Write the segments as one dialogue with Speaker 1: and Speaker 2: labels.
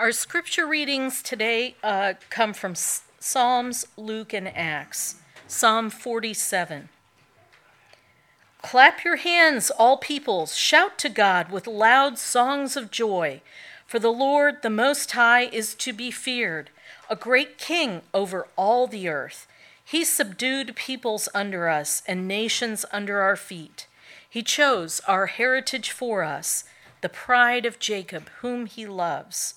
Speaker 1: Our scripture readings today uh, come from Psalms, Luke, and Acts. Psalm 47. Clap your hands, all peoples, shout to God with loud songs of joy. For the Lord, the Most High, is to be feared, a great king over all the earth. He subdued peoples under us and nations under our feet. He chose our heritage for us, the pride of Jacob, whom he loves.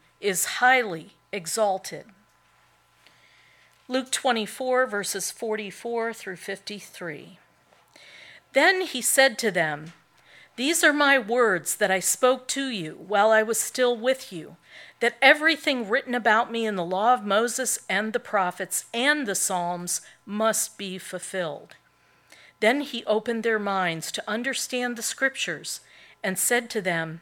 Speaker 1: is highly exalted. Luke 24, verses 44 through 53. Then he said to them, These are my words that I spoke to you while I was still with you, that everything written about me in the law of Moses and the prophets and the Psalms must be fulfilled. Then he opened their minds to understand the scriptures and said to them,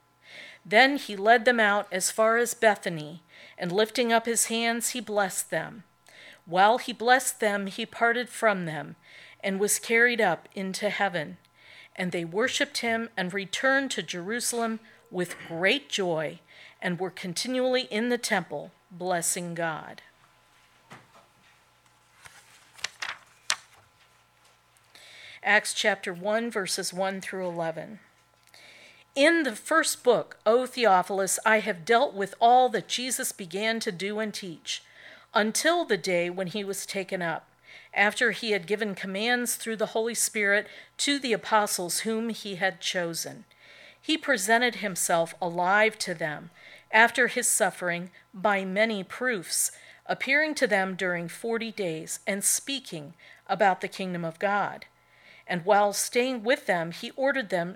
Speaker 1: Then he led them out as far as Bethany, and lifting up his hands, he blessed them. While he blessed them, he parted from them and was carried up into heaven. And they worshipped him and returned to Jerusalem with great joy and were continually in the temple, blessing God. Acts chapter 1, verses 1 through 11. In the first book, O Theophilus, I have dealt with all that Jesus began to do and teach, until the day when he was taken up, after he had given commands through the Holy Spirit to the apostles whom he had chosen. He presented himself alive to them after his suffering by many proofs, appearing to them during forty days and speaking about the kingdom of God. And while staying with them, he ordered them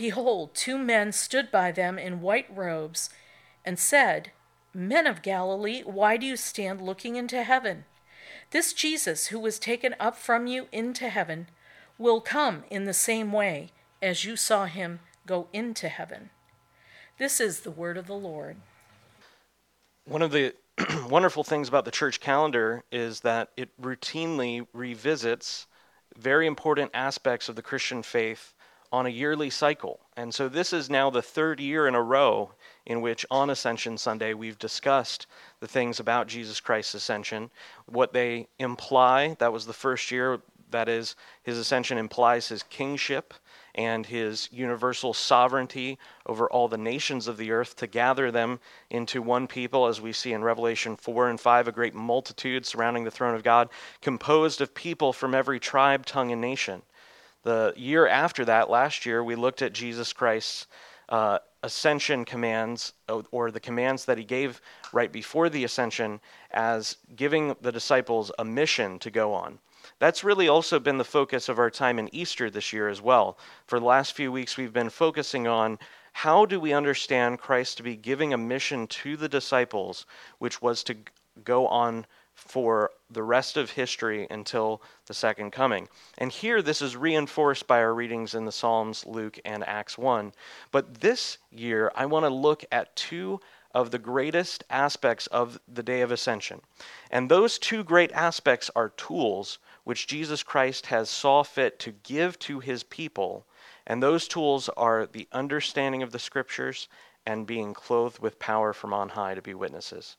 Speaker 1: Behold, two men stood by them in white robes, and said, Men of Galilee, why do you stand looking into heaven? This Jesus, who was taken up from you into heaven, will come in the same way as you saw him go into heaven. This is the word of the Lord.
Speaker 2: One of the wonderful things about the church calendar is that it routinely revisits very important aspects of the Christian faith on a yearly cycle. And so this is now the third year in a row in which on Ascension Sunday we've discussed the things about Jesus Christ's ascension, what they imply. That was the first year, that is, his ascension implies his kingship and his universal sovereignty over all the nations of the earth to gather them into one people, as we see in Revelation 4 and 5, a great multitude surrounding the throne of God, composed of people from every tribe, tongue, and nation. The year after that, last year, we looked at Jesus Christ's uh, ascension commands, or the commands that he gave right before the ascension, as giving the disciples a mission to go on. That's really also been the focus of our time in Easter this year as well. For the last few weeks, we've been focusing on how do we understand Christ to be giving a mission to the disciples, which was to go on for the rest of history until the second coming. And here, this is reinforced by our readings in the Psalms, Luke, and Acts 1. But this year, I want to look at two of the greatest aspects of the day of ascension. And those two great aspects are tools which Jesus Christ has saw fit to give to his people. And those tools are the understanding of the scriptures and being clothed with power from on high to be witnesses.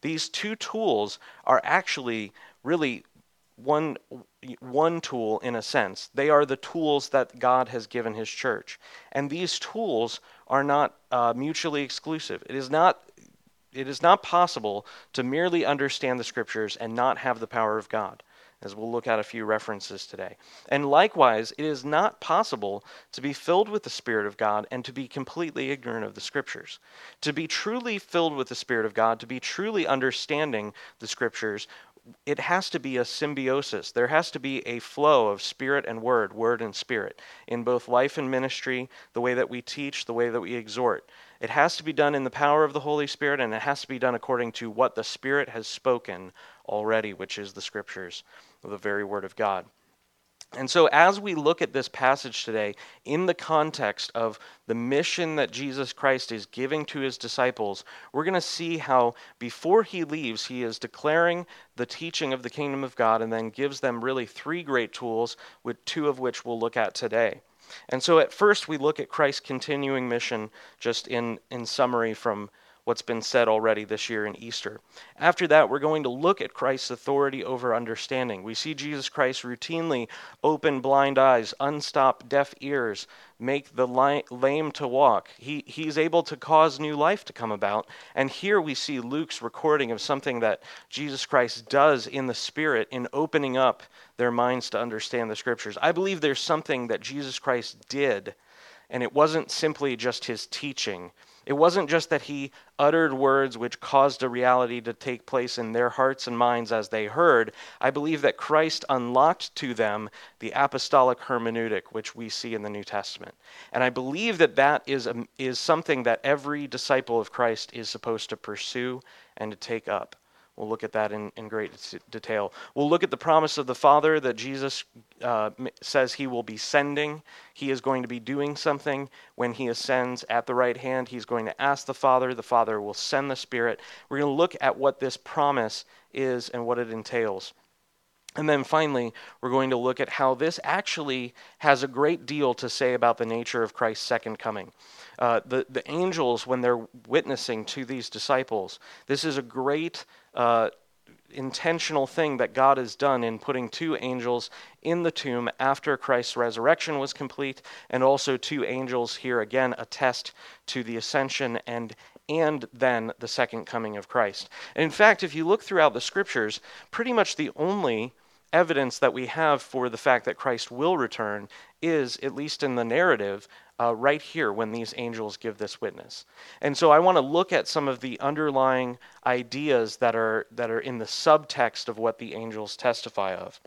Speaker 2: These two tools are actually really one one tool in a sense. They are the tools that God has given His church, and these tools are not uh, mutually exclusive. It is not it is not possible to merely understand the scriptures and not have the power of God as we'll look at a few references today. And likewise, it is not possible to be filled with the Spirit of God and to be completely ignorant of the Scriptures. To be truly filled with the Spirit of God, to be truly understanding the Scriptures, it has to be a symbiosis. There has to be a flow of spirit and word, word and spirit, in both life and ministry, the way that we teach, the way that we exhort. It has to be done in the power of the Holy Spirit, and it has to be done according to what the Spirit has spoken already, which is the Scriptures the very Word of God. And so, as we look at this passage today, in the context of the mission that Jesus Christ is giving to his disciples, we're going to see how before he leaves, he is declaring the teaching of the kingdom of God and then gives them really three great tools, with two of which we'll look at today. And so, at first, we look at Christ's continuing mission, just in, in summary from what's been said already this year in Easter. After that, we're going to look at Christ's authority over understanding. We see Jesus Christ routinely open blind eyes, unstop deaf ears, make the lame to walk. He, he's able to cause new life to come about. And here we see Luke's recording of something that Jesus Christ does in the Spirit in opening up their minds to understand the Scriptures. I believe there's something that Jesus Christ did, and it wasn't simply just his teaching it wasn't just that he uttered words which caused a reality to take place in their hearts and minds as they heard. I believe that Christ unlocked to them the apostolic hermeneutic which we see in the New Testament. And I believe that that is, a, is something that every disciple of Christ is supposed to pursue and to take up. We'll look at that in, in great detail. We'll look at the promise of the Father that Jesus uh, says he will be sending. He is going to be doing something when he ascends at the right hand. He's going to ask the Father. The Father will send the Spirit. We're going to look at what this promise is and what it entails. And then finally, we're going to look at how this actually has a great deal to say about the nature of Christ's second coming. Uh, the, the angels, when they're witnessing to these disciples, this is a great uh, intentional thing that God has done in putting two angels in the tomb after Christ's resurrection was complete, and also two angels here again attest to the ascension and and then the second coming of Christ. And in fact, if you look throughout the scriptures, pretty much the only evidence that we have for the fact that Christ will return is, at least in the narrative, uh, right here when these angels give this witness. And so I want to look at some of the underlying ideas that are, that are in the subtext of what the angels testify of.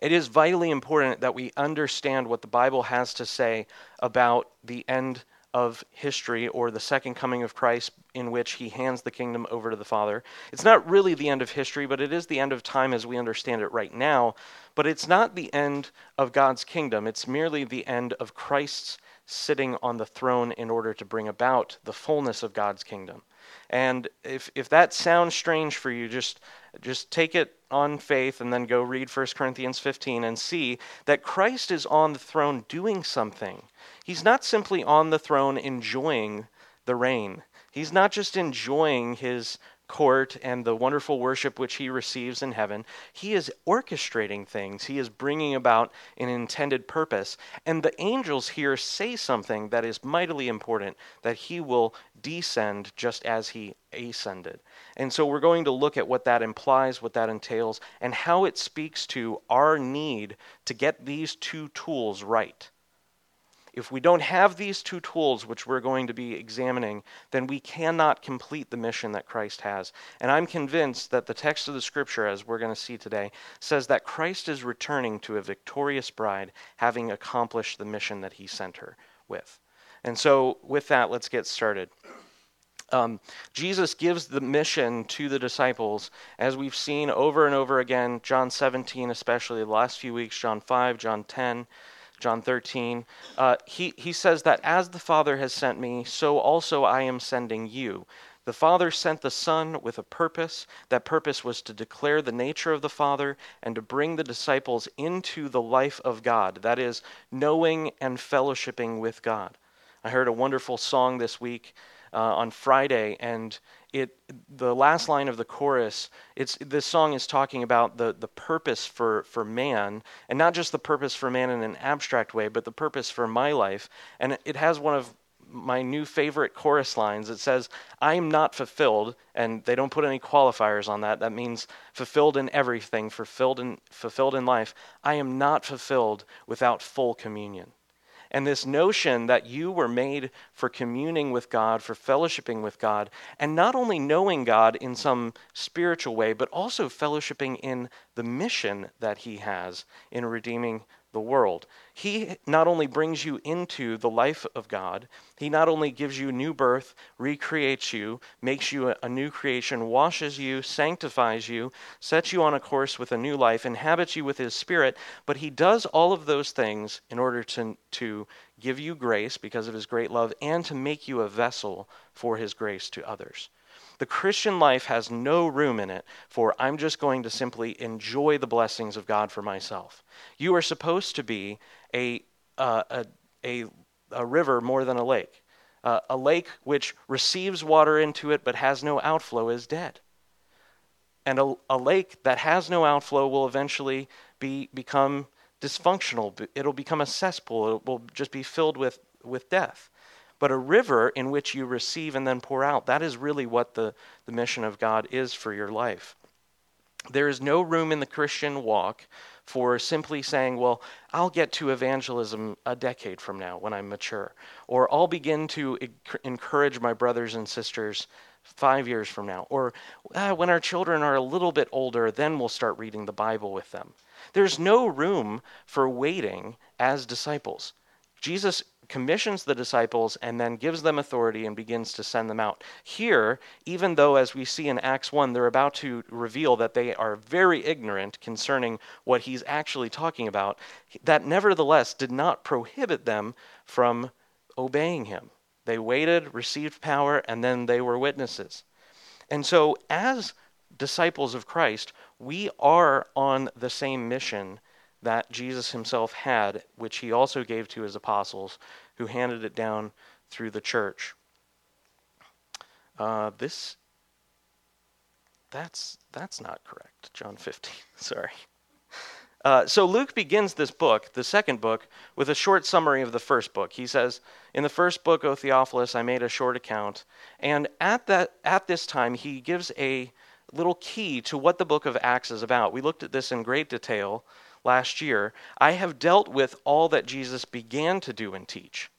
Speaker 2: It is vitally important that we understand what the Bible has to say about the end of history or the second coming of Christ in which he hands the kingdom over to the Father. It's not really the end of history, but it is the end of time as we understand it right now. But it's not the end of God's kingdom, it's merely the end of Christ's sitting on the throne in order to bring about the fullness of God's kingdom. And if, if that sounds strange for you, just, just take it on faith and then go read 1 Corinthians 15 and see that Christ is on the throne doing something. He's not simply on the throne enjoying the reign. He's not just enjoying his court and the wonderful worship which he receives in heaven. He is orchestrating things, he is bringing about an intended purpose. And the angels here say something that is mightily important that he will descend just as he ascended. And so we're going to look at what that implies, what that entails, and how it speaks to our need to get these two tools right. If we don't have these two tools, which we're going to be examining, then we cannot complete the mission that Christ has. And I'm convinced that the text of the scripture, as we're going to see today, says that Christ is returning to a victorious bride, having accomplished the mission that he sent her with. And so, with that, let's get started. Um, Jesus gives the mission to the disciples, as we've seen over and over again, John 17, especially the last few weeks, John 5, John 10. John 13, uh, he, he says that as the Father has sent me, so also I am sending you. The Father sent the Son with a purpose. That purpose was to declare the nature of the Father and to bring the disciples into the life of God, that is, knowing and fellowshipping with God. I heard a wonderful song this week uh, on Friday, and it the last line of the chorus it's this song is talking about the the purpose for for man and not just the purpose for man in an abstract way but the purpose for my life. And it has one of my new favorite chorus lines. It says i am not fulfilled and they don't put any qualifiers on that. That means fulfilled in everything fulfilled in fulfilled in life. I am not fulfilled without full communion and this notion that you were made for communing with God, for fellowshipping with God, and not only knowing God in some spiritual way, but also fellowshipping in the mission that He has in redeeming the world. He not only brings you into the life of God, He not only gives you new birth, recreates you, makes you a, new creation, washes you, sanctifies you, sets you on a course with a new life, inhabits you with His Spirit, but He does all of those things in order to, to give you grace because of His great love and to make you a vessel for His grace to others. The Christian life has no room in it for I'm just going to simply enjoy the blessings of God for myself. You are supposed to be a, uh, a, a, a, river more than a lake. Uh, a lake which receives water into it but has no outflow is dead. And a, a lake that has no outflow will eventually be, become dysfunctional. It'll become a cesspool. It will just be filled with, with death but a river in which you receive and then pour out. That is really what the, the mission of God is for your life. There is no room in the Christian walk for simply saying, well, I'll get to evangelism a decade from now when I'm mature, or I'll begin to encourage my brothers and sisters five years from now, or ah, when our children are a little bit older, then we'll start reading the Bible with them. There's no room for waiting as disciples. Jesus commissions the disciples and then gives them authority and begins to send them out. Here, even though, as we see in Acts 1, they're about to reveal that they are very ignorant concerning what he's actually talking about, that nevertheless did not prohibit them from obeying him. They waited, received power, and then they were witnesses. And so, as disciples of Christ, we are on the same mission that Jesus himself had, which he also gave to his apostles, who handed it down through the church. Uh, this that's that's not correct. John 15. Sorry. Uh, so Luke begins this book, the second book, with a short summary of the first book. He says, "In the first book, O Theophilus, I made a short account." And at that at this time, he gives a little key to what the book of Acts is about. We looked at this in great detail last year, I have dealt with all that Jesus began to do and teach.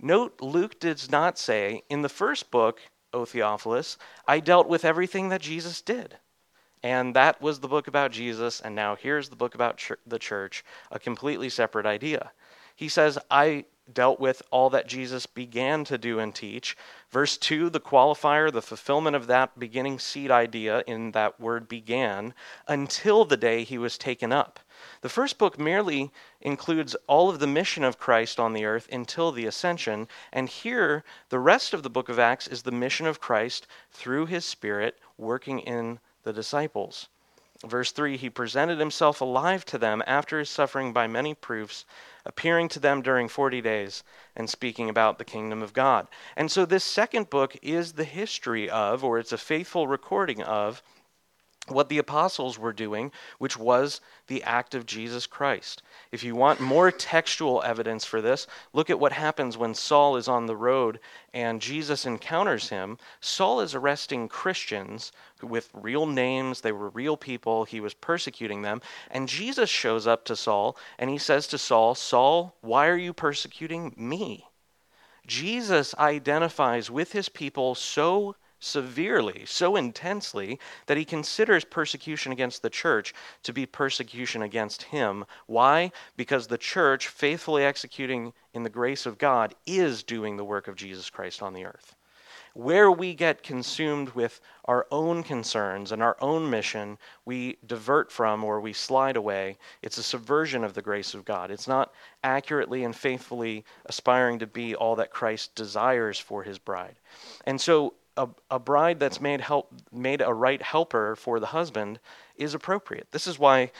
Speaker 2: Note, Luke does not say, in the first book, O Theophilus, I dealt with everything that Jesus did. And that was the book about Jesus, and now here's the book about ch- the church, a completely separate idea. He says, I dealt with all that Jesus began to do and teach. Verse 2, the qualifier, the fulfillment of that beginning seed idea in that word began until the day he was taken up. The first book merely includes all of the mission of Christ on the earth until the ascension, and here the rest of the book of Acts is the mission of Christ through his Spirit working in the disciples. Verse 3 He presented himself alive to them after his suffering by many proofs appearing to them during 40 days and speaking about the kingdom of God. And so this second book is the history of, or it's a faithful recording of, what the apostles were doing, which was the act of Jesus Christ. If you want more textual evidence for this, look at what happens when Saul is on the road and Jesus encounters him. Saul is arresting Christians with real names, they were real people, he was persecuting them, and Jesus shows up to Saul and he says to Saul, Saul, why are you persecuting me? Jesus identifies with his people so severely, so intensely, that he considers persecution against the church to be persecution against him. Why? Because the church, faithfully executing in the grace of God, is doing the work of Jesus Christ on the earth. Where we get consumed with our own concerns and our own mission, we divert from or we slide away. It's a subversion of the grace of God. It's not accurately and faithfully aspiring to be all that Christ desires for his bride. And so a, a bride that's made help made a right helper for the husband is appropriate. This is why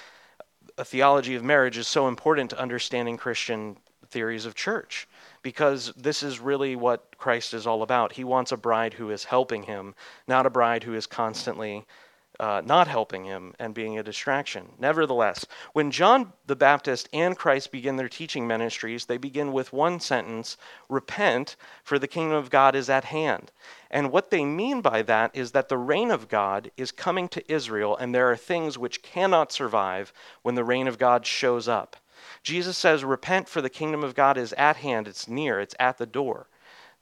Speaker 2: a theology of marriage is so important to understanding Christian theories of church because this is really what Christ is all about. He wants a bride who is helping him, not a bride who is constantly uh, not helping him and being a distraction. Nevertheless, when John the Baptist and Christ begin their teaching ministries, they begin with one sentence Repent, for the kingdom of God is at hand. And what they mean by that is that the reign of God is coming to Israel, and there are things which cannot survive when the reign of God shows up. Jesus says, Repent, for the kingdom of God is at hand, it's near, it's at the door.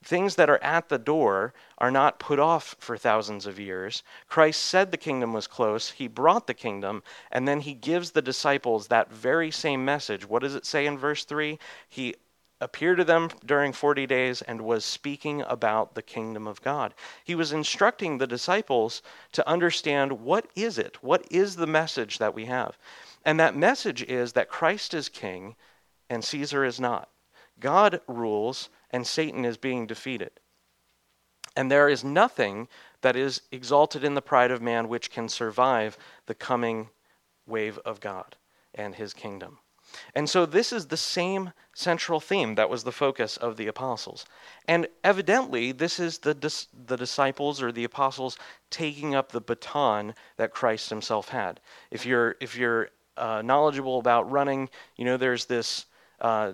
Speaker 2: Things that are at the door are not put off for thousands of years. Christ said the kingdom was close. He brought the kingdom, and then he gives the disciples that very same message. What does it say in verse 3? He appeared to them during 40 days and was speaking about the kingdom of God. He was instructing the disciples to understand what is it? What is the message that we have? And that message is that Christ is king and Caesar is not. God rules and Satan is being defeated. And there is nothing that is exalted in the pride of man which can survive the coming wave of God and his kingdom. And so, this is the same central theme that was the focus of the apostles. And evidently, this is the, dis- the disciples or the apostles taking up the baton that Christ himself had. If you're, if you're uh, knowledgeable about running, you know there's this uh,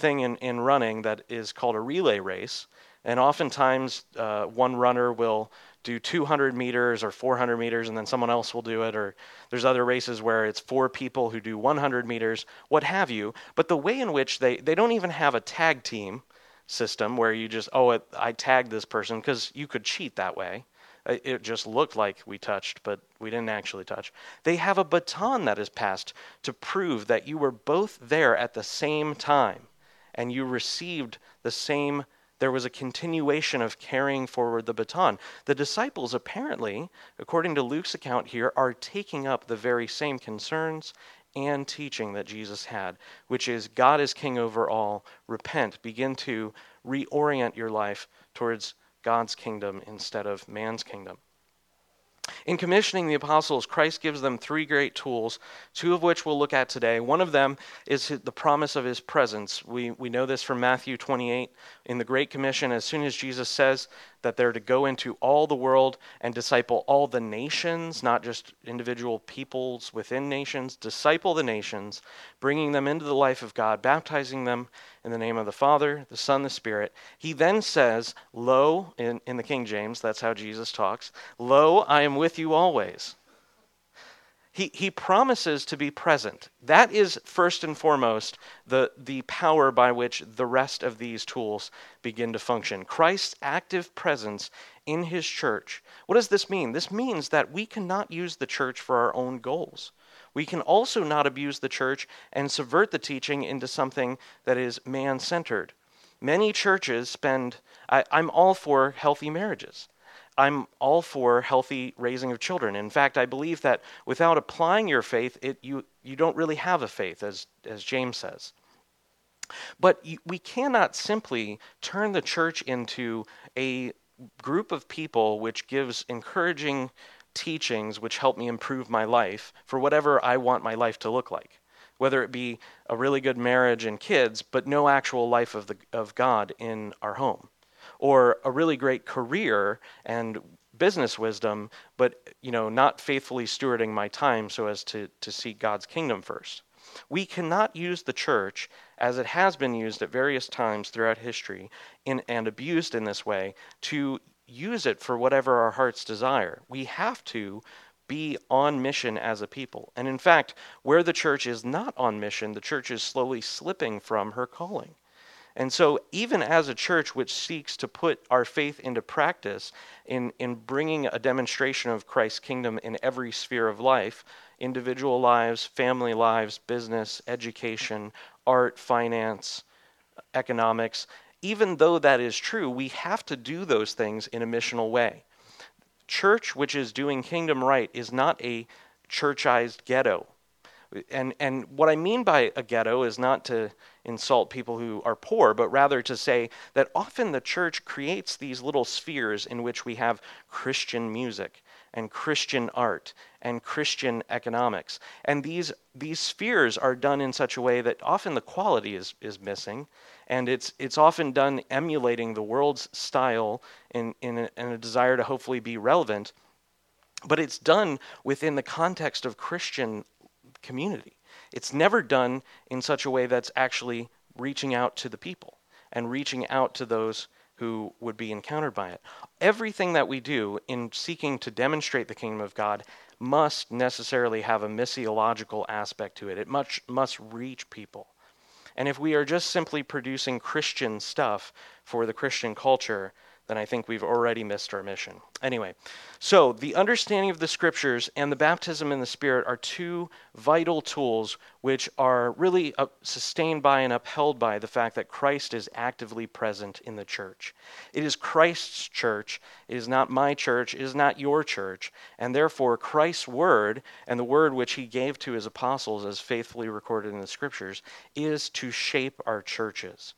Speaker 2: thing in, in running that is called a relay race. And oftentimes, uh, one runner will do 200 meters or 400 meters, and then someone else will do it. Or there's other races where it's four people who do 100 meters, what have you. But the way in which they, they don't even have a tag team system where you just, oh, it, I tagged this person, because you could cheat that way. It just looked like we touched, but we didn't actually touch. They have a baton that is passed to prove that you were both there at the same time and you received the same there was a continuation of carrying forward the baton. The disciples, apparently, according to Luke's account here, are taking up the very same concerns and teaching that Jesus had, which is God is king over all. Repent. Begin to reorient your life towards God's kingdom instead of man's kingdom. In commissioning the apostles, Christ gives them three great tools, two of which we'll look at today. One of them is the promise of his presence. We, we know this from Matthew 28. In the Great Commission, as soon as Jesus says that they're to go into all the world and disciple all the nations, not just individual peoples within nations, disciple the nations, bringing them into the life of God, baptizing them in the name of the Father, the Son, the Spirit. He then says, Lo, in, in the King James, that's how Jesus talks, Lo, I am with you always. He, he promises to be present. That is first and foremost the, the power by which the rest of these tools begin to function. Christ's active presence in his church. What does this mean? This means that we cannot use the church for our own goals. We can also not abuse the church and subvert the teaching into something that is man centered. Many churches spend, I, I'm all for healthy marriages. I'm all for healthy raising of children. In fact, I believe that without applying your faith, it, you, you don't really have a faith, as, as James says. But we cannot simply turn the church into a group of people which gives encouraging teachings which help me improve my life for whatever I want my life to look like. Whether it be a really good marriage and kids, but no actual life of, the, of God in our home or a really great career and business wisdom, but you know, not faithfully stewarding my time so as to, to seek God's kingdom first. We cannot use the church as it has been used at various times throughout history in, and abused in this way to use it for whatever our hearts desire. We have to be on mission as a people. And in fact, where the church is not on mission, the church is slowly slipping from her calling. And so, even as a church which seeks to put our faith into practice in, in bringing a demonstration of Christ's kingdom in every sphere of life individual lives, family lives, business, education, art, finance, economics even though that is true, we have to do those things in a missional way church which is doing kingdom right is not a churchized ghetto. And, and what I mean by a ghetto is not to insult people who are poor, but rather to say that often the church creates these little spheres in which we have Christian music and Christian art and Christian economics. And these, these spheres are done in such a way that often the quality is, is missing and it's it's often done emulating the world's style in in a, in a desire to hopefully be relevant, but it's done within the context of Christian community. It's never done in such a way that's actually reaching out to the people and reaching out to those who would be encountered by it. Everything that we do in seeking to demonstrate the kingdom of God must necessarily have a missiological aspect to it. It much, must reach people. And if we are just simply producing Christian stuff for the Christian culture, then I think we've already missed our mission. Anyway, so the understanding of the scriptures and the baptism in the Spirit are two vital tools which are really uh, sustained by and upheld by the fact that Christ is actively present in the church. It is Christ's church, it is not my church, it is not your church, and therefore Christ's word and the word which he gave to his apostles, as faithfully recorded in the scriptures, is to shape our churches.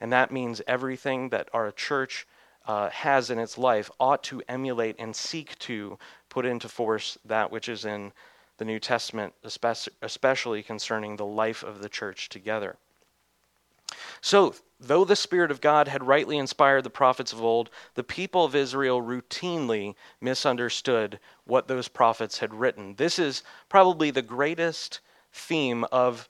Speaker 2: And that means everything that our church uh, has in its life ought to emulate and seek to put into force that which is in the New Testament, especially concerning the life of the church together. So, though the Spirit of God had rightly inspired the prophets of old, the people of Israel routinely misunderstood what those prophets had written. This is probably the greatest theme of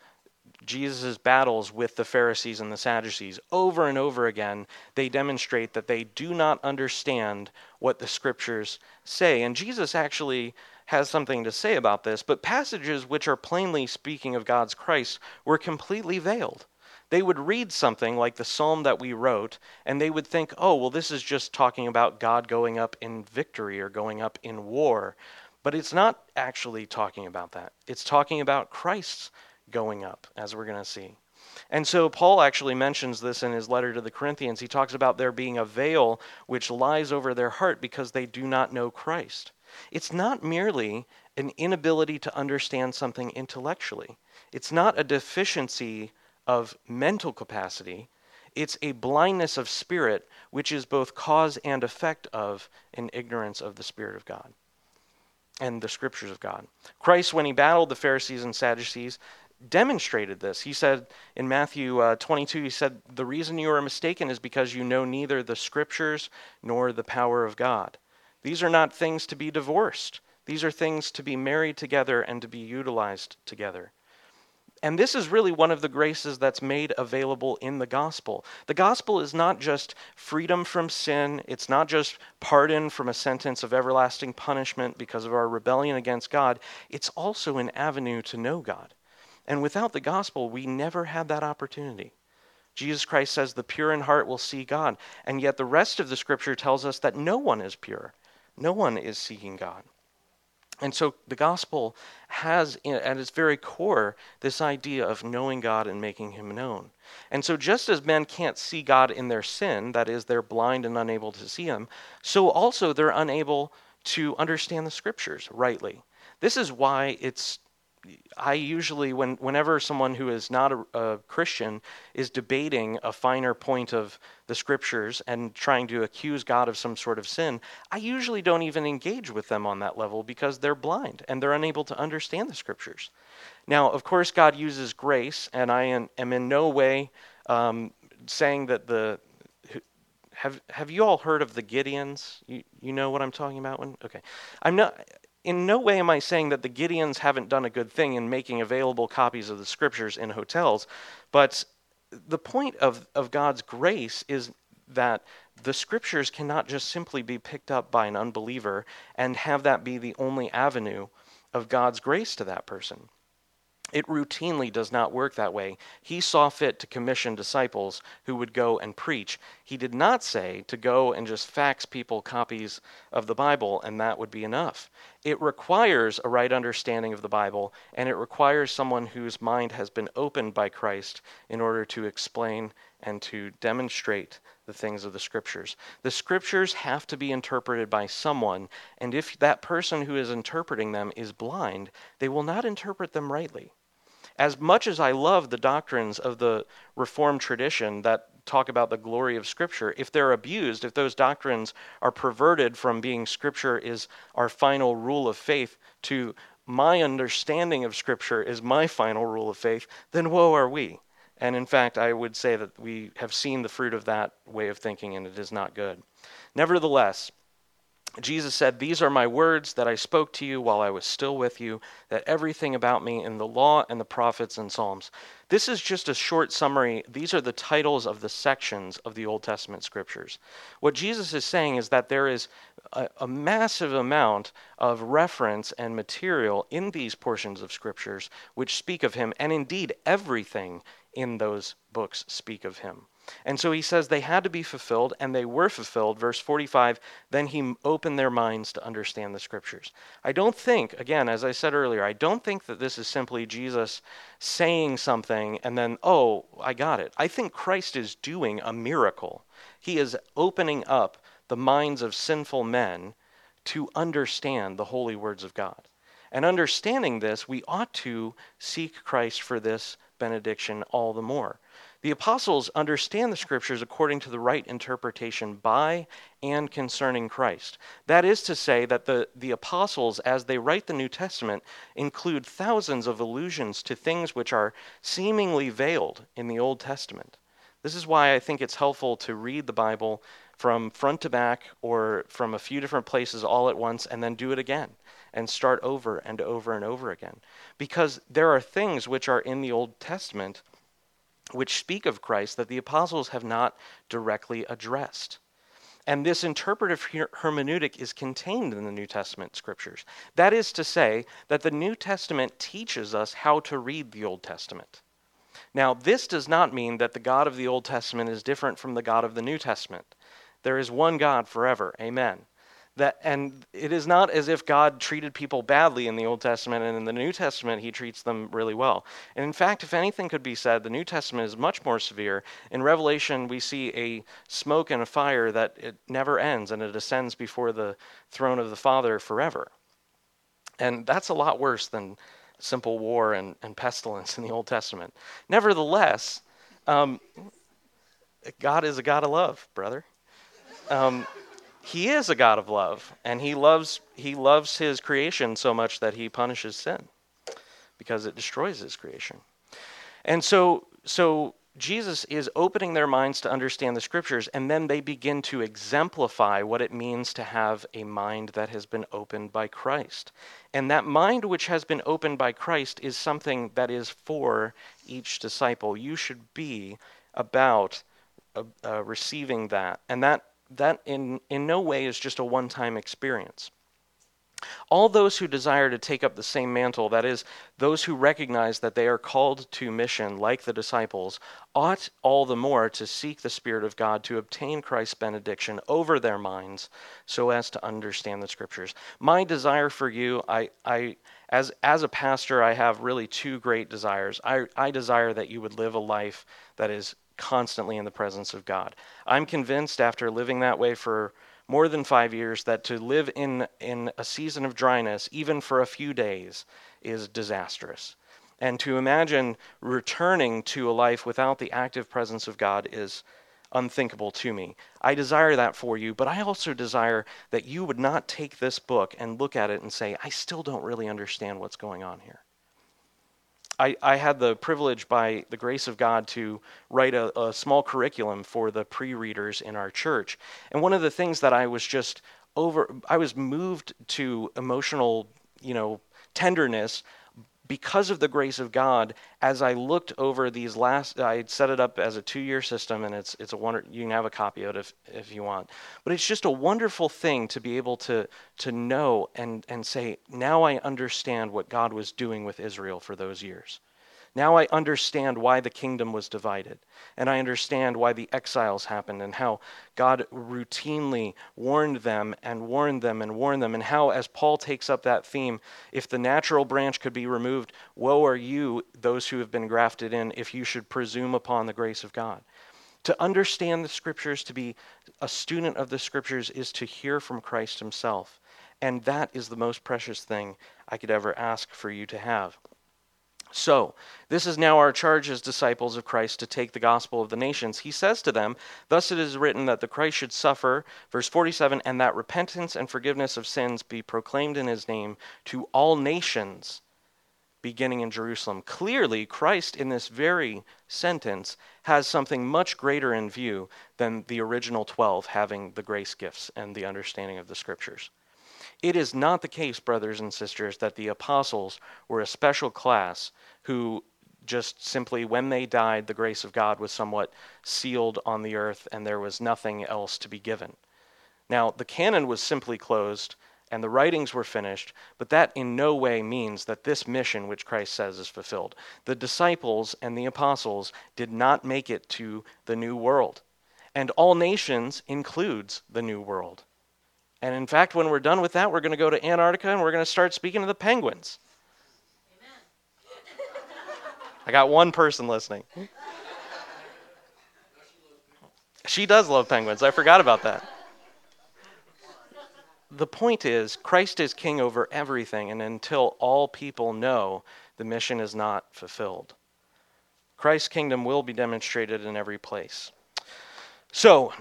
Speaker 2: Jesus' battles with the Pharisees and the Sadducees, over and over again, they demonstrate that they do not understand what the scriptures say. And Jesus actually has something to say about this, but passages which are plainly speaking of God's Christ were completely veiled. They would read something like the psalm that we wrote, and they would think, oh, well, this is just talking about God going up in victory or going up in war. But it's not actually talking about that. It's talking about Christ's going up, as we're going to see. And so Paul actually mentions this in his letter to the Corinthians. He talks about there being a veil which lies over their heart because they do not know Christ. It's not merely an inability to understand something intellectually, it's not a deficiency of mental capacity. It's a blindness of spirit, which is both cause and effect of an ignorance of the Spirit of God and the scriptures of God. Christ, when he battled the Pharisees and Sadducees, demonstrated this. He said in Matthew uh, 22, he said, The reason you are mistaken is because you know neither the scriptures nor the power of God. These are not things to be divorced, these are things to be married together and to be utilized together. And this is really one of the graces that's made available in the gospel. The gospel is not just freedom from sin, it's not just pardon from a sentence of everlasting punishment because of our rebellion against God, it's also an avenue to know God. And without the gospel, we never had that opportunity. Jesus Christ says the pure in heart will see God. And yet the rest of the scripture tells us that no one is pure, no one is seeking God. And so the gospel has at its very core this idea of knowing God and making him known. And so just as men can't see God in their sin, that is, they're blind and unable to see him, so also they're unable to understand the scriptures rightly. This is why it's I usually, when, whenever someone who is not a, a, Christian is debating a finer point of the scriptures and trying to accuse God of some sort of sin, I usually don't even engage with them on that level because they're blind and they're unable to understand the scriptures. Now, of course, God uses grace, and I am in no way um, saying that the have have you all heard of the Gideons? You you know what I'm talking about when okay. I'm not in no way am I saying that the Gideons haven't done a good thing in making available copies of the scriptures in hotels, but the point of, of God's grace is that the scriptures cannot just simply be picked up by an unbeliever and have that be the only avenue of God's grace to that person. It routinely does not work that way. He saw fit to commission disciples who would go and preach. He did not say to go and just fax people copies of the Bible and that would be enough. It requires a right understanding of the Bible and it requires someone whose mind has been opened by Christ in order to explain and to demonstrate the things of the scriptures. The scriptures have to be interpreted by someone, and if that person who is interpreting them is blind, they will not interpret them rightly as much as I love the doctrines of the Reformed tradition that talk about the glory of Scripture, if they're abused, if those doctrines are perverted from being Scripture is our final rule of faith to my understanding of Scripture is my final rule of faith, then woe are we. And in fact, I would say that we have seen the fruit of that way of thinking, and it is not good. Nevertheless, Jesus said, These are my words that I spoke to you while I was still with you, that everything about me in the law and the prophets and Psalms. This is just a short summary. These are the titles of the sections of the Old Testament scriptures. What Jesus is saying is that there is a, a massive amount of reference and material in these portions of scriptures which speak of him, and indeed everything in those books speak of him. And so he says they had to be fulfilled, and they were fulfilled. Verse 45 then he opened their minds to understand the scriptures. I don't think, again, as I said earlier, I don't think that this is simply Jesus saying something and then, oh, I got it. I think Christ is doing a miracle. He is opening up the minds of sinful men to understand the holy words of God. And understanding this, we ought to seek Christ for this benediction all the more. The apostles understand the scriptures according to the right interpretation by and concerning Christ. That is to say, that the, the apostles, as they write the New Testament, include thousands of allusions to things which are seemingly veiled in the Old Testament. This is why I think it's helpful to read the Bible from front to back or from a few different places all at once and then do it again and start over and over and over again. Because there are things which are in the Old Testament which speak of Christ that the apostles have not directly addressed. And this interpretive hermeneutic is contained in the New Testament scriptures. That is to say, that the New Testament teaches us how to read the Old Testament. Now, this does not mean that the God of the Old Testament is different from the God of the New Testament. There is one God forever. Amen that and it is not as if god treated people badly in the old testament and in the new testament he treats them really well. And in fact if anything could be said the new testament is much more severe. In revelation we see a smoke and a fire that it never ends and it ascends before the throne of the father forever. And that's a lot worse than simple war and, and pestilence in the old testament. Nevertheless um, god is a god of love brother. Um, he is a God of love, and he loves he loves his creation so much that he punishes sin because it destroys his creation. And so so Jesus is opening their minds to understand the scriptures, and then they begin to exemplify what it means to have a mind that has been opened by Christ. And that mind which has been opened by Christ is something that is for each disciple. You should be about uh, uh, receiving that. And that that in, in no way is just a one time experience. All those who desire to take up the same mantle, that is, those who recognize that they are called to mission like the disciples, ought all the more to seek the Spirit of God to obtain Christ's benediction over their minds so as to understand the Scriptures. My desire for you, I, I as, as a pastor, I have really two great desires. I, I desire that you would live a life that is constantly in the presence of God. I'm convinced after living that way for more than five years that to live in, in a season of dryness, even for a few days, is disastrous. And to imagine returning to a life without the active presence of God is unthinkable to me. I desire that for you, but I also desire that you would not take this book and look at it and say, I still don't really understand what's going on here. I, I had the privilege, by the grace of God, to write a, a small curriculum for the pre readers in our church. And one of the things that I was just over, I was moved to emotional, you know, tenderness because of the grace of God, as I looked over these last, I set it up as a two-year system, and it's it's a wonder. You can have a copy of it if if you want. But it's just a wonderful thing to be able to to know and and say, now I understand what God was doing with Israel for those years. Now I understand why the kingdom was divided. And I understand why the exiles happened and how God routinely warned them and warned them and warned them. And how, as Paul takes up that theme, if the natural branch could be removed, woe are you, those who have been grafted in, if you should presume upon the grace of God. To understand the scriptures, to be a student of the scriptures, is to hear from Christ himself. And that is the most precious thing I could ever ask for you to have. So, this is now our charge as disciples of Christ to take the gospel of the nations. He says to them, Thus it is written that the Christ should suffer, verse 47, and that repentance and forgiveness of sins be proclaimed in his name to all nations, beginning in Jerusalem. Clearly, Christ in this very sentence has something much greater in view than the original 12 having the grace gifts and the understanding of the scriptures. It is not the case, brothers and sisters, that the apostles were a special class who just simply, when they died, the grace of God was somewhat sealed on the earth and there was nothing else to be given. Now, the canon was simply closed and the writings were finished, but that in no way means that this mission, which Christ says, is fulfilled. The disciples and the apostles did not make it to the new world, and all nations includes the new world. And in fact, when we're done with that, we're going to go to Antarctica and we're going to start speaking to the penguins. I got one person listening. She does love penguins. I forgot about that. The point is, Christ is king over everything, and until all people know, the mission is not fulfilled. Christ's kingdom will be demonstrated in every place. So,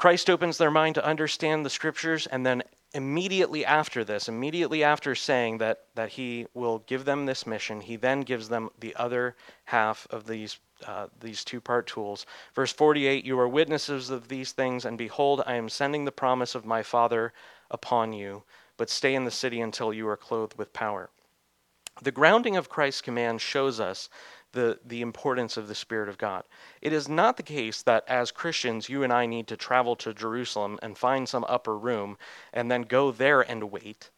Speaker 2: Christ opens their mind to understand the scriptures, and then immediately after this, immediately after saying that, that he will give them this mission, he then gives them the other half of these, uh, these two part tools. Verse 48 You are witnesses of these things, and behold, I am sending the promise of my Father upon you, but stay in the city until you are clothed with power. The grounding of Christ's command shows us the, the importance of the Spirit of God. It is not the case that as Christians, you and I need to travel to Jerusalem and find some upper room and then go there and wait.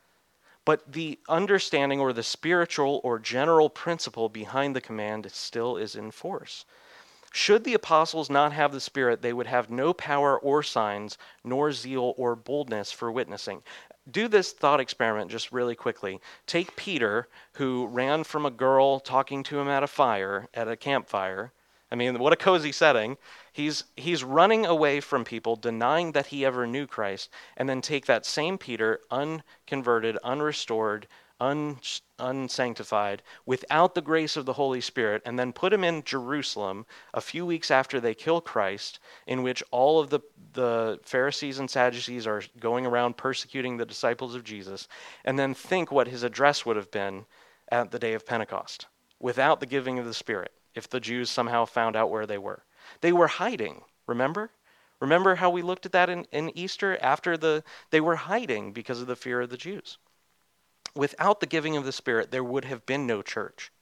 Speaker 2: But the understanding or the spiritual or general principle behind the command still is in force. Should the apostles not have the Spirit, they would have no power or signs, nor zeal or boldness for witnessing do this thought experiment just really quickly. Take Peter, who ran from a girl talking to him at a fire, at a campfire. I mean, what a cozy setting. He's, he's running away from people, denying that he ever knew Christ, and then take that same Peter, unconverted, unrestored, un, unsanctified, without the grace of the Holy Spirit, and then put him in Jerusalem a few weeks after they kill Christ, in which all of the, the Pharisees and Sadducees are going around persecuting the disciples of Jesus, and then think what his address would have been at the day of Pentecost without the giving of the Spirit, if the Jews somehow found out where they were. They were hiding, remember? Remember how we looked at that in, in Easter after the they were hiding because of the fear of the Jews. Without the giving of the Spirit, there would have been no church.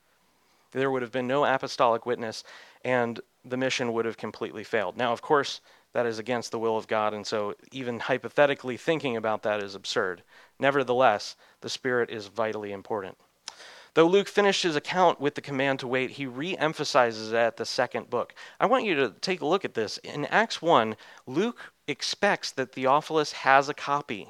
Speaker 2: There would have been no apostolic witness, and the mission would have completely failed. Now, of course, that is against the will of God, and so even hypothetically thinking about that is absurd. Nevertheless, the Spirit is vitally important. Though Luke finished his account with the command to wait, he re emphasizes it at the second book. I want you to take a look at this. In Acts 1, Luke expects that Theophilus has a copy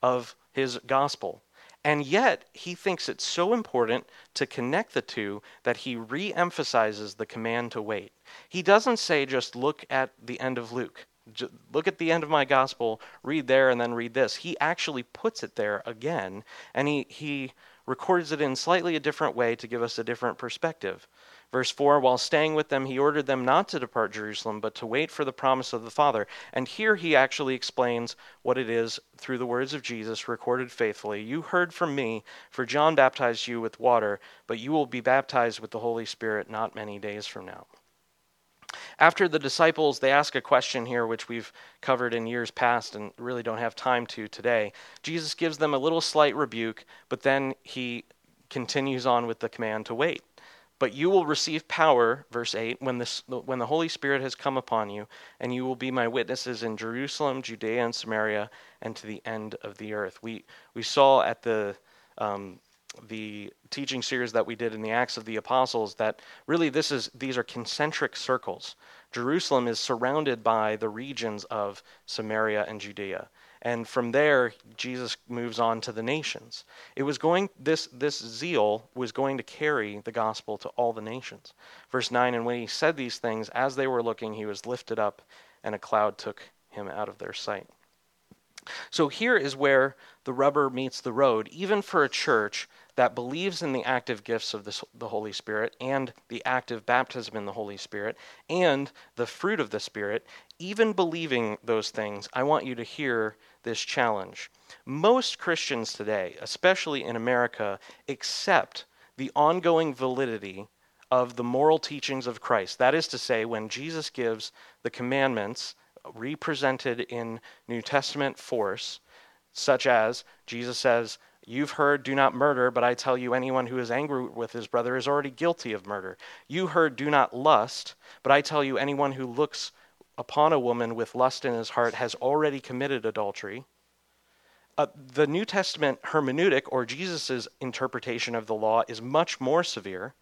Speaker 2: of his gospel. And yet, he thinks it's so important to connect the two that he re emphasizes the command to wait. He doesn't say just look at the end of Luke, just look at the end of my gospel, read there, and then read this. He actually puts it there again, and he, he records it in slightly a different way to give us a different perspective. Verse 4 While staying with them, he ordered them not to depart Jerusalem, but to wait for the promise of the Father. And here he actually explains what it is through the words of Jesus recorded faithfully. You heard from me, for John baptized you with water, but you will be baptized with the Holy Spirit not many days from now. After the disciples, they ask a question here, which we've covered in years past and really don't have time to today. Jesus gives them a little slight rebuke, but then he continues on with the command to wait. But you will receive power, verse 8, when, this, when the Holy Spirit has come upon you, and you will be my witnesses in Jerusalem, Judea, and Samaria, and to the end of the earth. We, we saw at the, um, the teaching series that we did in the Acts of the Apostles that really this is, these are concentric circles. Jerusalem is surrounded by the regions of Samaria and Judea and from there Jesus moves on to the nations. It was going this this zeal was going to carry the gospel to all the nations. Verse 9 and when he said these things as they were looking he was lifted up and a cloud took him out of their sight. So here is where the rubber meets the road even for a church that believes in the active gifts of the, the Holy Spirit and the active baptism in the Holy Spirit and the fruit of the Spirit, even believing those things, I want you to hear this challenge. Most Christians today, especially in America, accept the ongoing validity of the moral teachings of Christ. That is to say, when Jesus gives the commandments represented in New Testament force, such as Jesus says, You've heard, do not murder, but I tell you, anyone who is angry with his brother is already guilty of murder. You heard, do not lust, but I tell you, anyone who looks upon a woman with lust in his heart has already committed adultery. Uh, the New Testament hermeneutic, or Jesus' interpretation of the law, is much more severe.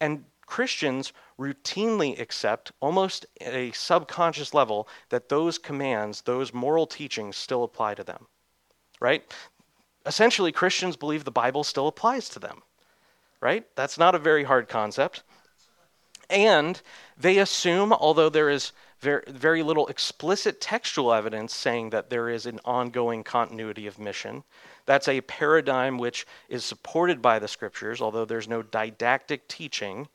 Speaker 2: And Christians routinely accept, almost at a subconscious level, that those commands, those moral teachings, still apply to them. Right? Essentially, Christians believe the Bible still applies to them. Right? That's not a very hard concept. And they assume, although there is very, very little explicit textual evidence saying that there is an ongoing continuity of mission. That's a paradigm which is supported by the scriptures, although there's no didactic teaching.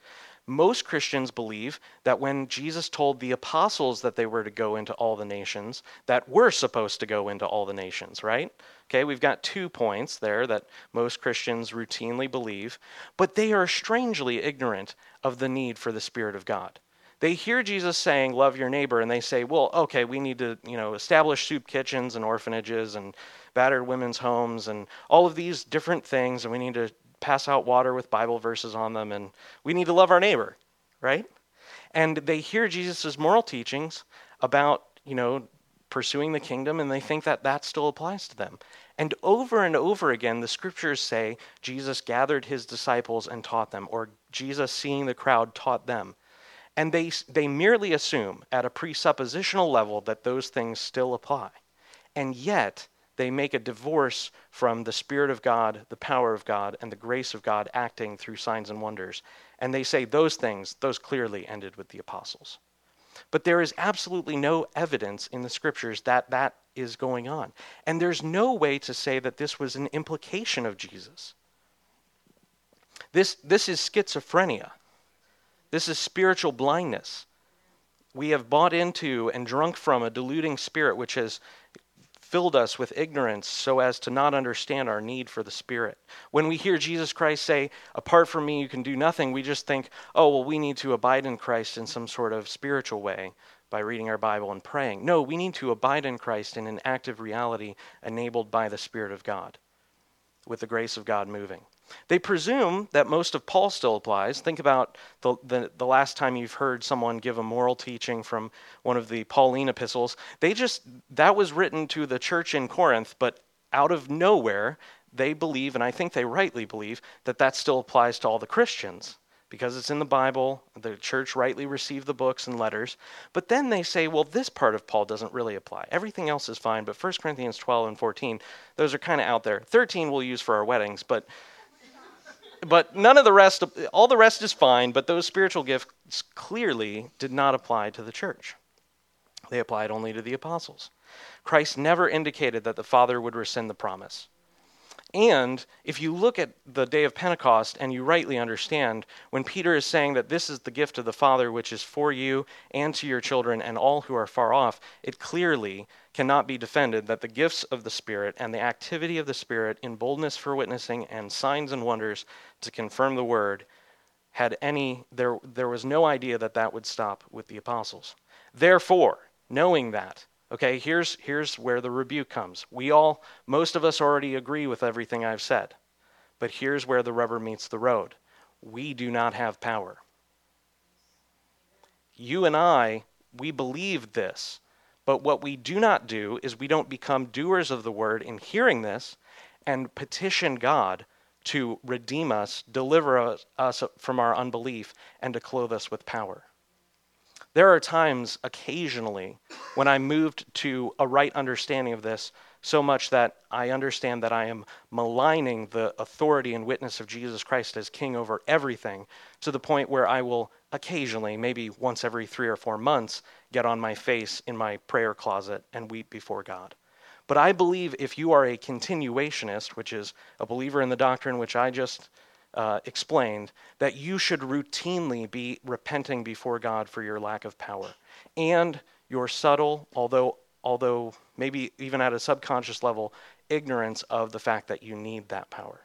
Speaker 2: Most Christians believe that when Jesus told the apostles that they were to go into all the nations, that we're supposed to go into all the nations, right? Okay, we've got two points there that most Christians routinely believe, but they are strangely ignorant of the need for the Spirit of God. They hear Jesus saying, Love your neighbor, and they say, Well, okay, we need to, you know, establish soup kitchens and orphanages and battered women's homes and all of these different things, and we need to pass out water with Bible verses on them, and we need to love our neighbor, right? And they hear Jesus' moral teachings about, you know, pursuing the kingdom, and they think that that still applies to them. And over and over again, the scriptures say Jesus gathered his disciples and taught them, or Jesus, seeing the crowd, taught them. And they, they merely assume at a presuppositional level that those things still apply. And yet, they make a divorce from the Spirit of God, the power of God, and the grace of God acting through signs and wonders. And they say those things, those clearly ended with the apostles. But there is absolutely no evidence in the scriptures that that is going on. And there's no way to say that this was an implication of Jesus. This, this is schizophrenia. This is spiritual blindness. We have bought into and drunk from a deluding spirit which has filled us with ignorance so as to not understand our need for the Spirit. When we hear Jesus Christ say, Apart from me, you can do nothing, we just think, oh, well, we need to abide in Christ in some sort of spiritual way by reading our Bible and praying. No, we need to abide in Christ in an active reality enabled by the Spirit of God, with the grace of God moving. They presume that most of Paul still applies. Think about the, the, the, last time you've heard someone give a moral teaching from one of the Pauline epistles. They just, that was written to the church in Corinth, but out of nowhere, they believe, and I think they rightly believe, that that still applies to all the Christians because it's in the Bible. The church rightly received the books and letters. But then they say, well, this part of Paul doesn't really apply. Everything else is fine, but 1 Corinthians 12 and 14, those are kind of out there. 13 we'll use for our weddings, but but none of the rest, all the rest is fine, but those spiritual gifts clearly did not apply to the church. They applied only to the apostles. Christ never indicated that the Father would rescind the promise. And if you look at the day of Pentecost and you rightly understand, when Peter is saying that this is the gift of the Father which is for you and to your children and all who are far off, it clearly cannot be defended that the gifts of the Spirit and the activity of the Spirit in boldness for witnessing and signs and wonders to confirm the word had any there there was no idea that that would stop with the apostles. Therefore, knowing that Okay, here's, here's where the rebuke comes. We all, most of us already agree with everything I've said. But here's where the rubber meets the road. We do not have power. You and I, we believe this. But what we do not do is we don't become doers of the word in hearing this and petition God to redeem us, deliver us, from our unbelief, and to clothe us with power. There are times, occasionally, when I'm moved to a right understanding of this, so much that I understand that I am maligning the authority and witness of Jesus Christ as king over everything, to the point where I will occasionally, maybe once every three or four months, get on my face in my prayer closet and weep before God. But I believe if you are a continuationist, which is a believer in the doctrine which I just uh, explained that you should routinely be repenting before God for your lack of power and your subtle, although although maybe even at a subconscious level, ignorance of the fact that you need that power.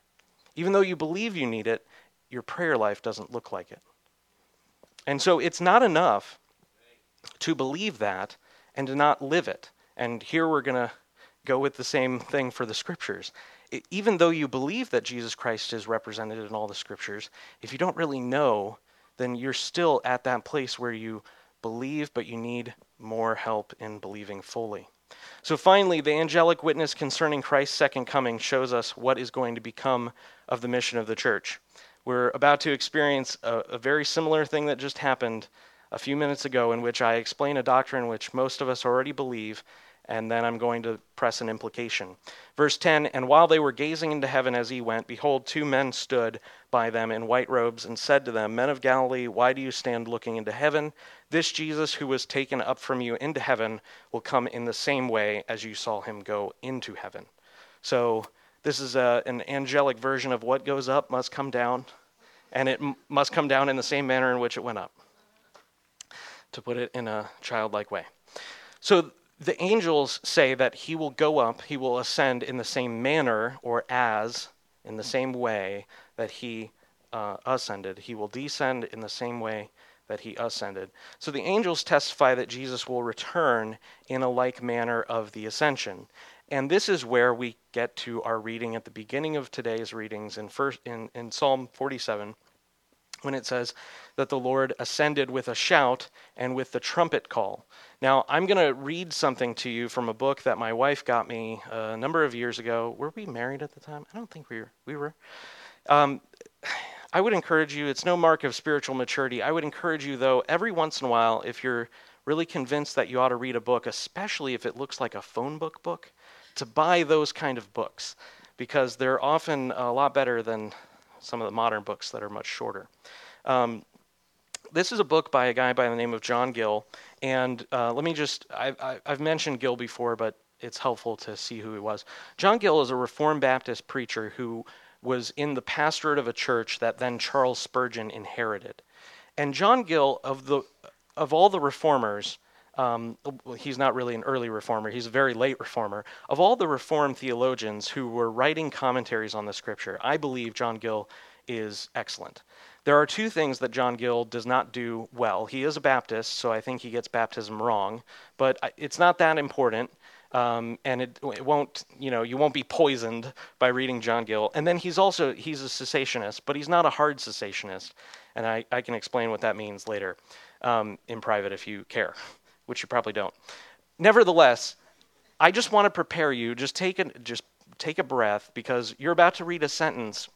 Speaker 2: Even though you believe you need it, your prayer life doesn't look like it. And so it's not enough to believe that and to not live it. And here we're going to go with the same thing for the scriptures even though you believe that Jesus Christ is represented in all the scriptures, if you don't really know, then you're still at that place where you believe, but you need more help in believing fully. So finally, the angelic witness concerning Christ's second coming shows us what is going to become of the mission of the church. We're about to experience a, a very similar thing that just happened a few minutes ago, in which I explain a doctrine which most of us already believe and then I'm going to press an implication. Verse 10 And while they were gazing into heaven as he went, behold, two men stood by them in white robes and said to them, Men of Galilee, why do you stand looking into heaven? This Jesus who was taken up from you into heaven will come in the same way as you saw him go into heaven. So, this is a, an angelic version of what goes up must come down, and it m- must come down in the same manner in which it went up, to put it in a childlike way. So, the angels say that he will go up, he will ascend in the same manner or as, in the same way that he uh, ascended. He will descend in the same way that he ascended. So the angels testify that Jesus will return in a like manner of the ascension. And this is where we get to our reading at the beginning of today's readings in, first, in, in Psalm 47 when it says that the Lord ascended with a shout and with the trumpet call. Now, I'm going to read something to you from a book that my wife got me a number of years ago. Were we married at the time? I don't think we were. We were. Um, I would encourage you, it's no mark of spiritual maturity. I would encourage you, though, every once in a while, if you're really convinced that you ought to read a book, especially if it looks like a phone book book, to buy those kind of books because they're often a lot better than some of the modern books that are much shorter. Um, this is a book by a guy by the name of John Gill, and uh, let me just, I, have mentioned Gill before, but it's helpful to see who he was. John Gill is a Reformed Baptist preacher who was in the pastorate of a church that then Charles Spurgeon inherited. And John Gill, of, the, of all the reformers, um, he's not really an early reformer, he's a very late reformer. Of all the reformed theologians who were writing commentaries on the scripture, I believe John Gill is excellent. There are two things that John Gill does not do well. He is a Baptist, so I think he gets baptism wrong, but it's not that important. Um, and it, it, won't, you know, you won't be poisoned by reading John Gill. And then he's also he's a cessationist, but he's not a hard cessationist, and I, I can explain what that means later um, in private if you care which you probably don't. Nevertheless, I just want to prepare you. Just take a, just take a breath because you're about to read a sentence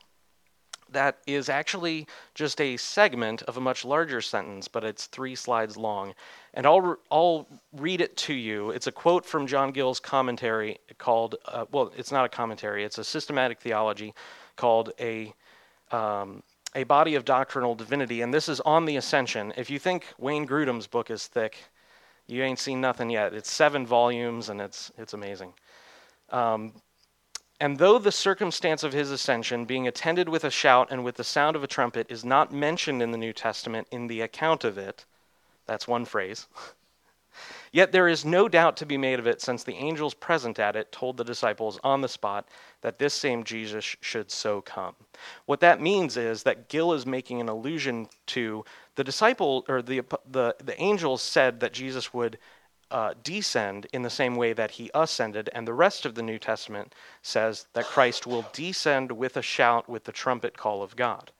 Speaker 2: that is actually just a segment of a much larger sentence, but it's three slides long. And I'll, I'll read it to you. It's a quote from John Gill's commentary called, uh, well, it's not a commentary, it's a systematic theology called a, um, a Body of Doctrinal Divinity. And this is on the Ascension. If you think Wayne Grudem's book is thick, you ain't seen nothing yet. It's seven volumes and it's it's amazing. Um, And though the circumstance of his ascension, being attended with a shout and with the sound of a trumpet, is not mentioned in the New Testament in the account of it, that's one phrase. Yet there is no doubt to be made of it, since the angels present at it told the disciples on the spot that this same Jesus should so come. What that means is that Gill is making an allusion to the disciple or the the, the angels said that Jesus would uh, descend in the same way that he ascended, and the rest of the New Testament says that Christ will descend with a shout with the trumpet call of God.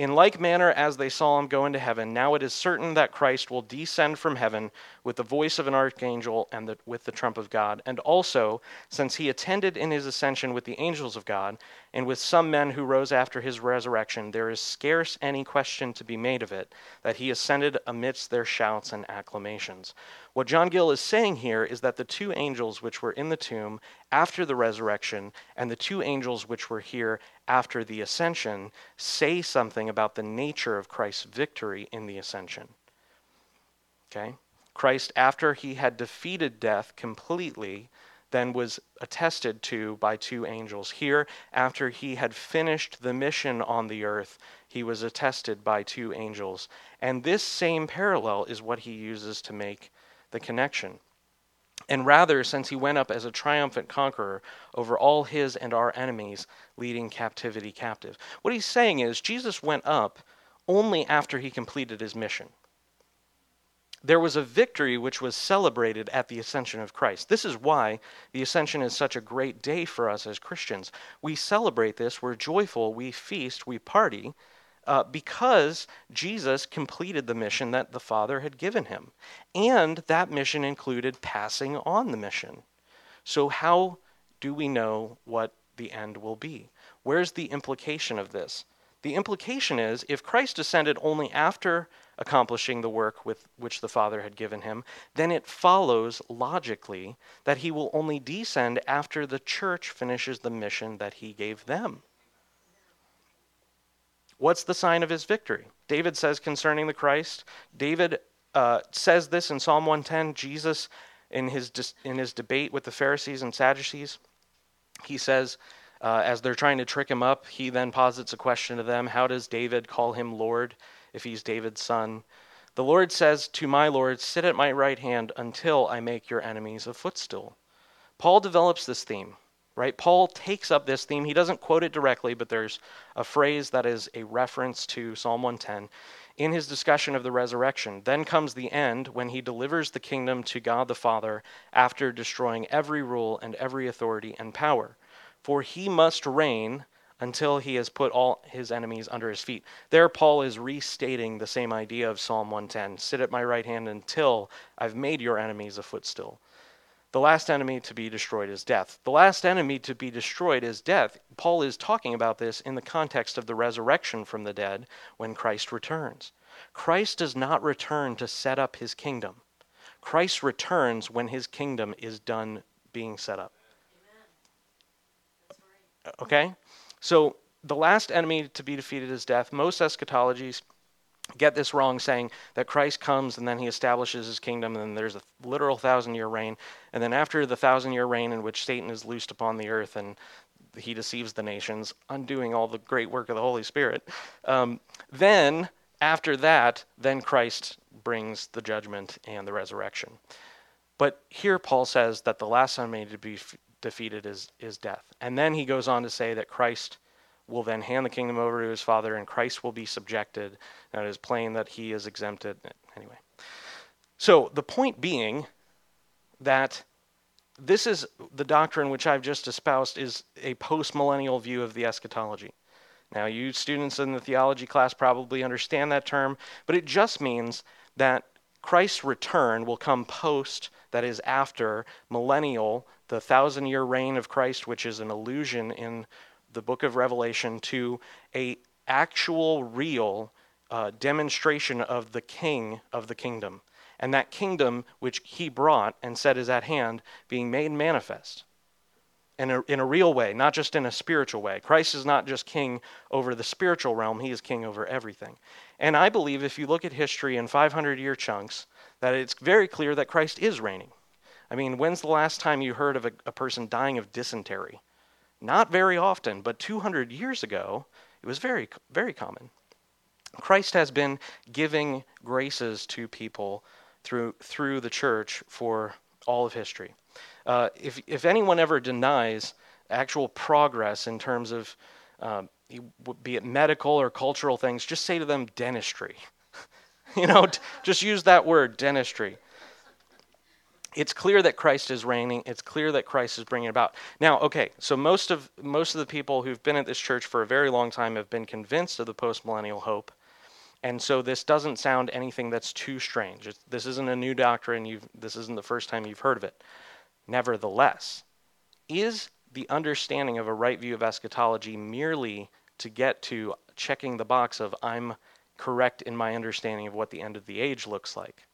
Speaker 2: In like manner as they saw him go into heaven, now it is certain that Christ will descend from heaven with the voice of an archangel and the, with the trump of God. And also, since he attended in his ascension with the angels of God, and with some men who rose after his resurrection, there is scarce any question to be made of it, that he ascended amidst their shouts and acclamations. What John Gill is saying here is that the two angels which were in the tomb after the resurrection and the two angels which were here after the ascension say something about the nature of Christ's victory in the ascension. Okay? Christ, after he had defeated death completely, then was attested to by two angels. Here, after he had finished the mission on the earth, he was attested by two angels. And this same parallel is what he uses to make the connection. And rather, since he went up as a triumphant conqueror over all his and our enemies, leading captivity captive. What he's saying is Jesus went up only after he completed his mission. There was a victory which was celebrated at the ascension of Christ. This is why the ascension is such a great day for us as Christians. We celebrate this, we're joyful, we feast, we party, uh, because Jesus completed the mission that the Father had given him. And that mission included passing on the mission. So, how do we know what the end will be? Where's the implication of this? The implication is if Christ ascended only after accomplishing the work with which the Father had given him, then it follows logically that he will only descend after the church finishes the mission that he gave them. What's the sign of his victory? David says concerning the Christ, David uh, says this in Psalm 110. Jesus, in his, in his debate with the Pharisees and Sadducees, he says, uh, as they're trying to trick him up, he then posits a question to them How does David call him Lord if he's David's son? The Lord says to my Lord, Sit at my right hand until I make your enemies a footstool. Paul develops this theme right? Paul takes up this theme. He doesn't quote it directly, but there's a phrase that is a reference to Psalm 110 in his discussion of the resurrection. Then comes the end when he delivers the kingdom to God the Father after destroying every rule and every authority and power. For he must reign until he has put all his enemies under his feet. There, Paul is restating the same idea of Psalm 110 Sit at my right hand until I've made your enemies a footstool. The last enemy to be destroyed is death. The last enemy to be destroyed is death. Paul is talking about this in the context of the resurrection from the dead when Christ returns. Christ does not return to set up his kingdom. Christ returns when his kingdom is done being set up. Okay? So the last enemy to be defeated is death. Most eschatologies get this wrong, saying that Christ comes and then he establishes his kingdom, and then there's a literal thousand year reign. And then after the thousand year reign, in which Satan is loosed upon the earth and he deceives the nations, undoing all the great work of the Holy Spirit, um, then after that, then Christ brings the judgment and the resurrection. But here Paul says that the last enemy to be f- defeated is, is death. And then he goes on to say that Christ will then hand the kingdom over to his father, and Christ will be subjected. And it is plain that he is exempted. Anyway. So the point being that this is the doctrine which I've just espoused is a postmillennial view of the eschatology. Now, you students in the theology class probably understand that term, but it just means that Christ's return will come post, that is, after millennial, the thousand year reign of Christ, which is an illusion in the book of Revelation to a actual, real uh, demonstration of the king of the kingdom. And that kingdom which he brought and said is at hand being made manifest in a, in a real way, not just in a spiritual way. Christ is not just king over the spiritual realm, he is king over everything. And I believe if you look at history in 500 year chunks, that it's very clear that Christ is reigning. I mean, when's the last time you heard of a, a person dying of dysentery? Not very often, but 200 years ago, it was very, very common. Christ has been giving graces to people through, through the church for all of history. Uh, if, if anyone ever denies actual progress in terms of, uh, be it medical or cultural things, just say to them dentistry. you know, just use that word, dentistry it's clear that Christ is reigning. It's clear that Christ is bringing about. Now, okay, so most of most of the people who've been at this church for a very long time have been convinced of the postmillennial hope, and so this doesn't sound anything that's too strange. It's, this isn't a new doctrine. You've, this isn't the first time you've heard of it. Nevertheless, is the understanding of a right view of eschatology merely to get to checking the box of I'm correct in my understanding of what the end of the age looks like?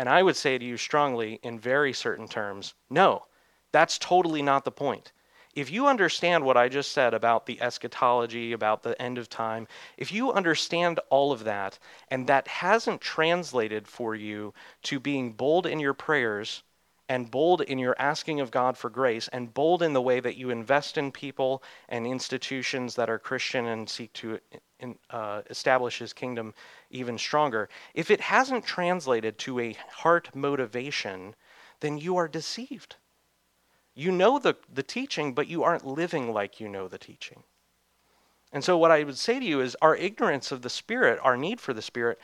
Speaker 2: And I would say to you strongly, in very certain terms, no, that's totally not the point. If you understand what I just said about the eschatology, about the end of time, if you understand all of that, and that hasn't translated for you to being bold in your prayers, and bold in your asking of God for grace, and bold in the way that you invest in people and institutions that are Christian and seek to uh, establish his kingdom even stronger, if it hasn't translated to a heart motivation, then you are deceived. You know the, the teaching, but you aren't living like you know the teaching. And so, what I would say to you is our ignorance of the Spirit, our need for the Spirit,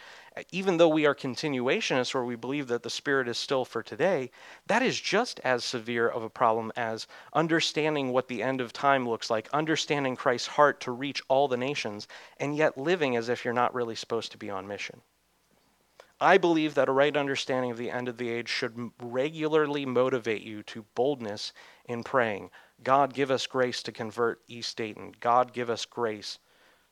Speaker 2: even though we are continuationists or we believe that the Spirit is still for today, that is just as severe of a problem as understanding what the end of time looks like, understanding Christ's heart to reach all the nations, and yet living as if you're not really supposed to be on mission. I believe that a right understanding of the end of the age should regularly motivate you to boldness in praying, God, give us grace to convert East Dayton. God, give us grace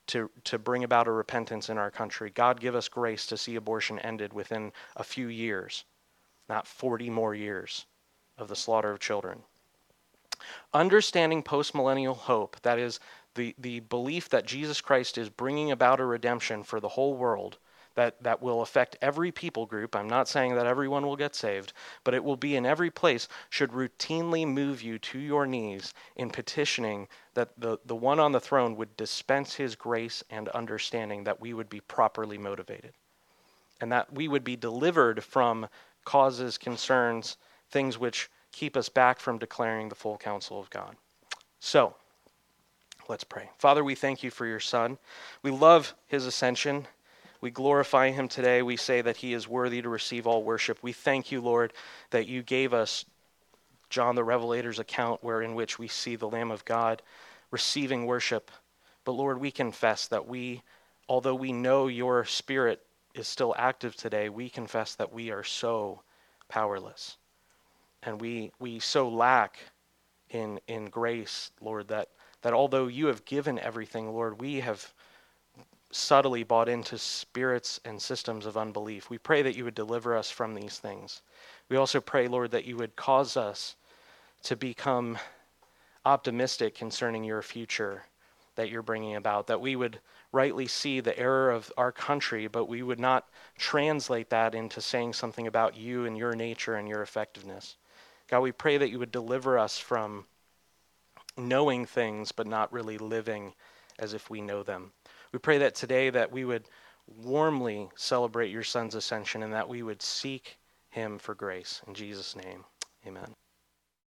Speaker 2: to, to bring about a repentance in our country. God, give us grace to see abortion ended within a few years, not 40 more years of the slaughter of children. Understanding postmillennial hope, that is, the, the belief that Jesus Christ is bringing about a redemption for the whole world, that, that will affect every people group. I'm not saying that everyone will get saved, but it will be in every place, should routinely move you to your knees in petitioning that the, the one on the throne would dispense his grace and understanding, that we would be properly motivated, and that we would be delivered from causes, concerns, things which keep us back from declaring the full counsel of God. So, let's pray. Father, we thank you for your Son. We love his ascension. We glorify him today. We say that he is worthy to receive all worship. We thank you, Lord, that you gave us John the Revelator's account, where in which we see the Lamb of God receiving worship. But Lord, we confess that we, although we know your Spirit is still active today, we confess that we are so powerless. And we, we so lack in, in grace, Lord, that, that although you have given everything, Lord, we have subtly bought into spirits and systems of unbelief. We pray that you would deliver us from these things. We also pray, Lord, that you would cause us to become optimistic concerning your future that you're bringing about, that we would rightly see the error of our country, but we would not translate that into saying something about you and your nature and your effectiveness. God, we pray that you would deliver us from knowing things but not really living as if we know them. We pray that today that we would warmly celebrate your son's ascension and that we would seek him for grace. In Jesus' name, amen.